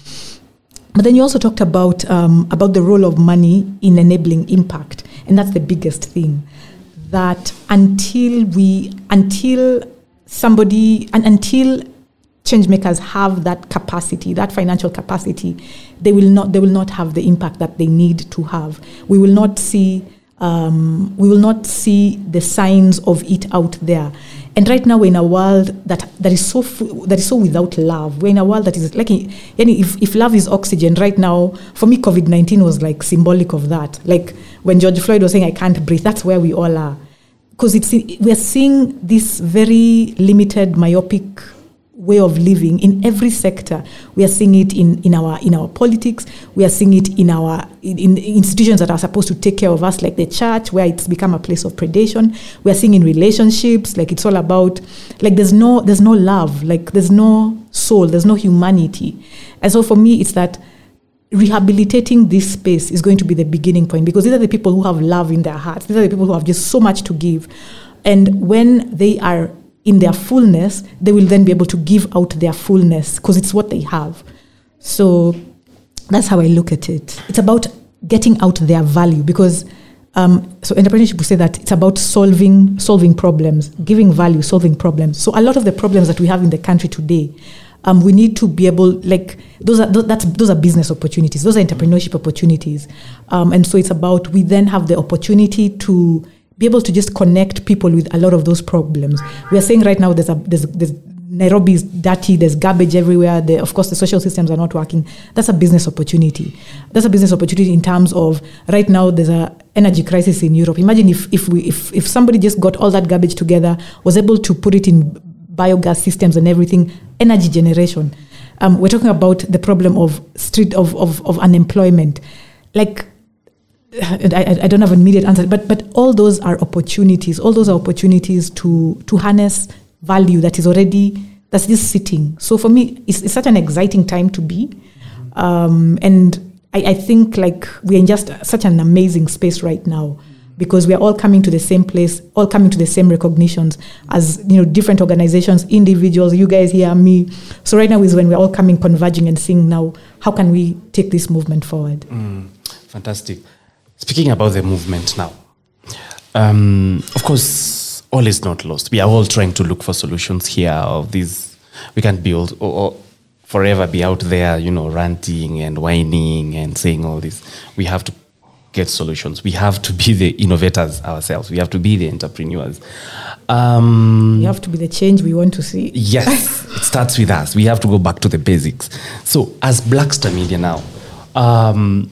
[SPEAKER 3] But then you also talked about um, about the role of money in enabling impact, and that's the biggest thing. That until we, until somebody, and until change makers have that capacity, that financial capacity, they will not they will not have the impact that they need to have. We will not see um, we will not see the signs of it out there. And right now we're in a world that that is so that is so without love. We're in a world that is like, if, if love is oxygen, right now for me COVID nineteen was like symbolic of that. Like when George Floyd was saying, "I can't breathe," that's where we all are, because it's we're seeing this very limited, myopic way of living in every sector. We are seeing it in, in our in our politics. We are seeing it in our in, in, institutions that are supposed to take care of us, like the church, where it's become a place of predation. We are seeing in relationships, like it's all about like there's no there's no love, like there's no soul, there's no humanity. And so for me, it's that rehabilitating this space is going to be the beginning point because these are the people who have love in their hearts. These are the people who have just so much to give. And when they are in their fullness, they will then be able to give out their fullness because it's what they have. So that's how I look at it. It's about getting out their value because um, so entrepreneurship would say that it's about solving solving problems, giving value, solving problems. So a lot of the problems that we have in the country today, um, we need to be able like those are those, that's those are business opportunities, those are entrepreneurship opportunities, um, and so it's about we then have the opportunity to be able to just connect people with a lot of those problems. We are saying right now there's a there's, there's Nairobi is dirty, there's garbage everywhere. The, of course, the social systems are not working. That's a business opportunity. That's a business opportunity in terms of right now there's a energy crisis in Europe. Imagine if if we if, if somebody just got all that garbage together, was able to put it in biogas systems and everything, energy generation. Um, we're talking about the problem of street of, of, of unemployment. Like *laughs* I, I, don't have an immediate answer, but but all those are opportunities. All those are opportunities to to harness value that is already that's just sitting. So for me, it's, it's such an exciting time to be. Um, and I, I think like we're in just such an amazing space right now because we are all coming to the same place, all coming to the same recognitions as you know different organizations, individuals. You guys here, me. So right now is when we're all coming, converging, and seeing now how can we take this movement forward.
[SPEAKER 2] Mm, fantastic. Speaking about the movement now, um, of course, all is not lost. We are all trying to look for solutions here. Of these, we can't build or, or forever be out there, you know, ranting and whining and saying all this. We have to get solutions. We have to be the innovators ourselves. We have to be the entrepreneurs.
[SPEAKER 3] Um, we have to be the change we want to see.
[SPEAKER 2] Yes, *laughs* it starts with us. We have to go back to the basics. So, as Blackstar Media now, um,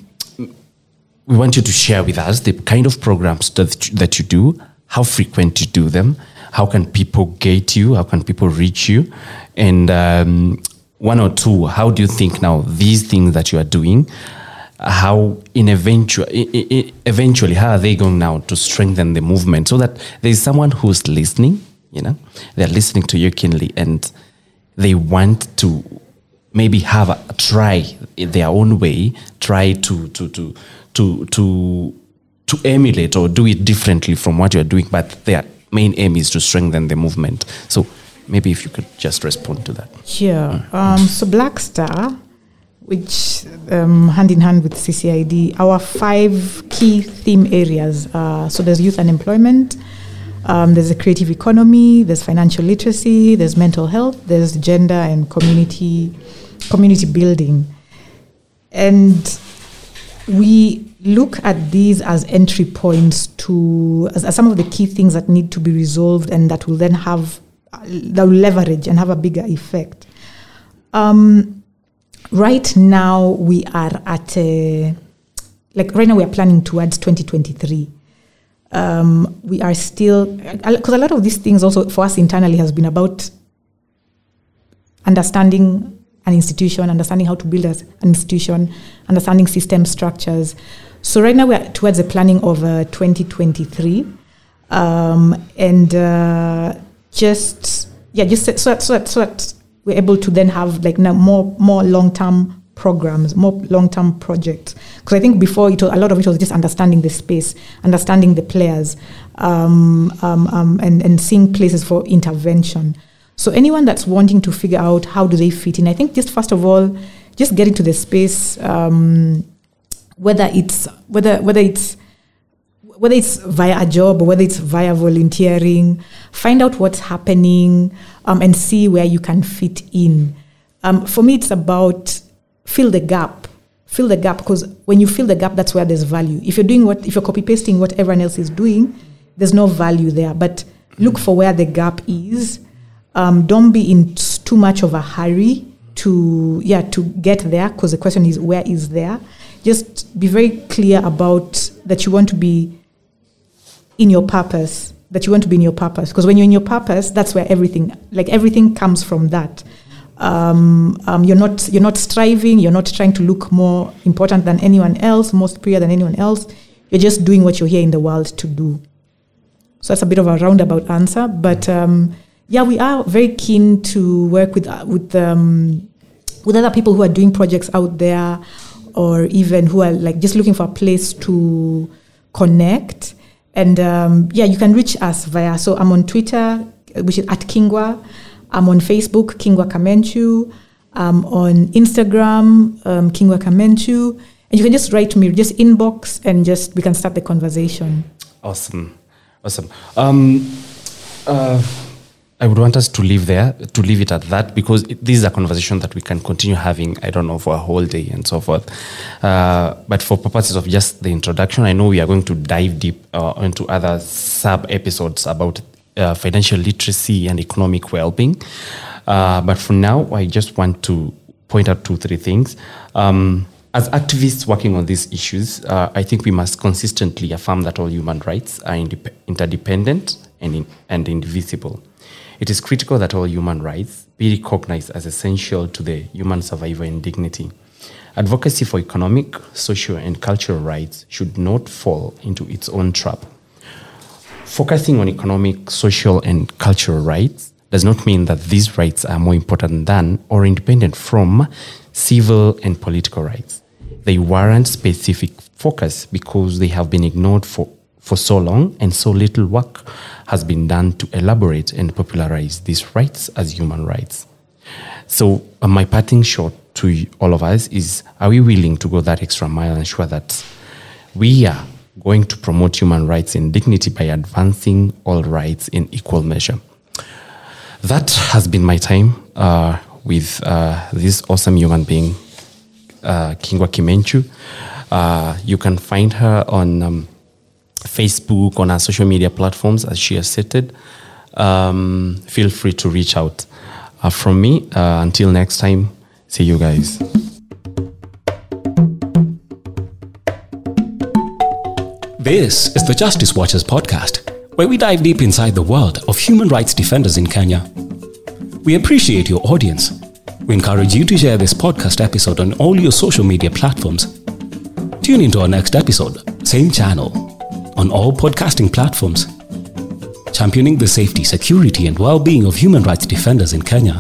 [SPEAKER 2] we want you to share with us the kind of programs that, that you do, how frequent you do them, how can people get you, how can people reach you, and um, one or two, how do you think now these things that you are doing how in eventual, eventually how are they going now to strengthen the movement so that there's someone who's listening you know? They're listening to you keenly and they want to maybe have a try their own way try to to to to to to emulate or do it differently from what you're doing but their main aim is to strengthen the movement. So maybe if you could just respond to that.
[SPEAKER 3] Yeah um, so black star which um, hand in hand with CCID, our five key theme areas. Uh, so there's youth unemployment, um, there's a creative economy, there's financial literacy, there's mental health, there's gender and community community building, and we look at these as entry points to as, as some of the key things that need to be resolved and that will then have that will leverage and have a bigger effect. Um, right now we are at a, like right now we are planning towards 2023 um, we are still because a lot of these things also for us internally has been about understanding an institution understanding how to build an institution understanding system structures so right now we're towards the planning of uh, 2023 um, and uh, just yeah just so, so, so that we're able to then have like now more more long term programs, more long term projects. Because I think before it was, a lot of it was just understanding the space, understanding the players, um, um, um, and and seeing places for intervention. So anyone that's wanting to figure out how do they fit in, I think just first of all, just get into the space, um, whether it's whether whether it's whether it's via a job or whether it's via volunteering, find out what's happening um, and see where you can fit in. Um, for me, it's about fill the gap. Fill the gap because when you fill the gap, that's where there's value. If you're doing what, if you're copy pasting what everyone else is doing, there's no value there. But look for where the gap is. Um, don't be in too much of a hurry to yeah to get there because the question is where is there. Just be very clear about that you want to be in your purpose that you want to be in your purpose. Because when you're in your purpose that's where everything like everything comes from that. Um, um, you're not you're not striving you're not trying to look more important than anyone else more superior than anyone else. You're just doing what you're here in the world to do. So that's a bit of a roundabout answer but um, yeah we are very keen to work with uh, with um, with other people who are doing projects out there or even who are like just looking for a place to connect and um, yeah, you can reach us via. So I'm on Twitter, which is at Kingwa. I'm on Facebook, Kingwa Kamencu. I'm on Instagram, um, Kingwa Kamencu. And you can just write to me, just inbox, and just we can start the conversation.
[SPEAKER 2] Awesome, awesome. Um, uh, I would want us to leave there, to leave it at that, because it, this is a conversation that we can continue having, I don't know, for a whole day and so forth. Uh, but for purposes of just the introduction, I know we are going to dive deep uh, into other sub episodes about uh, financial literacy and economic well being. Uh, but for now, I just want to point out two, three things. Um, as activists working on these issues, uh, I think we must consistently affirm that all human rights are interdependent and, in- and indivisible. It is critical that all human rights be recognized as essential to the human survival and dignity. Advocacy for economic, social, and cultural rights should not fall into its own trap. Focusing on economic, social, and cultural rights does not mean that these rights are more important than or independent from civil and political rights. They warrant specific focus because they have been ignored for, for so long and so little work has been done to elaborate and popularize these rights as human rights. So, uh, my parting shot to all of us is are we willing to go that extra mile and ensure that we are going to promote human rights and dignity by advancing all rights in equal measure? That has been my time uh, with uh, this awesome human being, uh, Kingwa Kamencu. Uh, you can find her on um, Facebook, on our social media platforms, as she has stated. Um, feel free to reach out. Uh, from me, uh, until next time, see you guys.
[SPEAKER 1] This is the Justice Watchers podcast, where we dive deep inside the world of human rights defenders in Kenya. We appreciate your audience. We encourage you to share this podcast episode on all your social media platforms. Tune into our next episode, same channel, on all podcasting platforms. Championing the safety, security, and well being of human rights defenders in Kenya.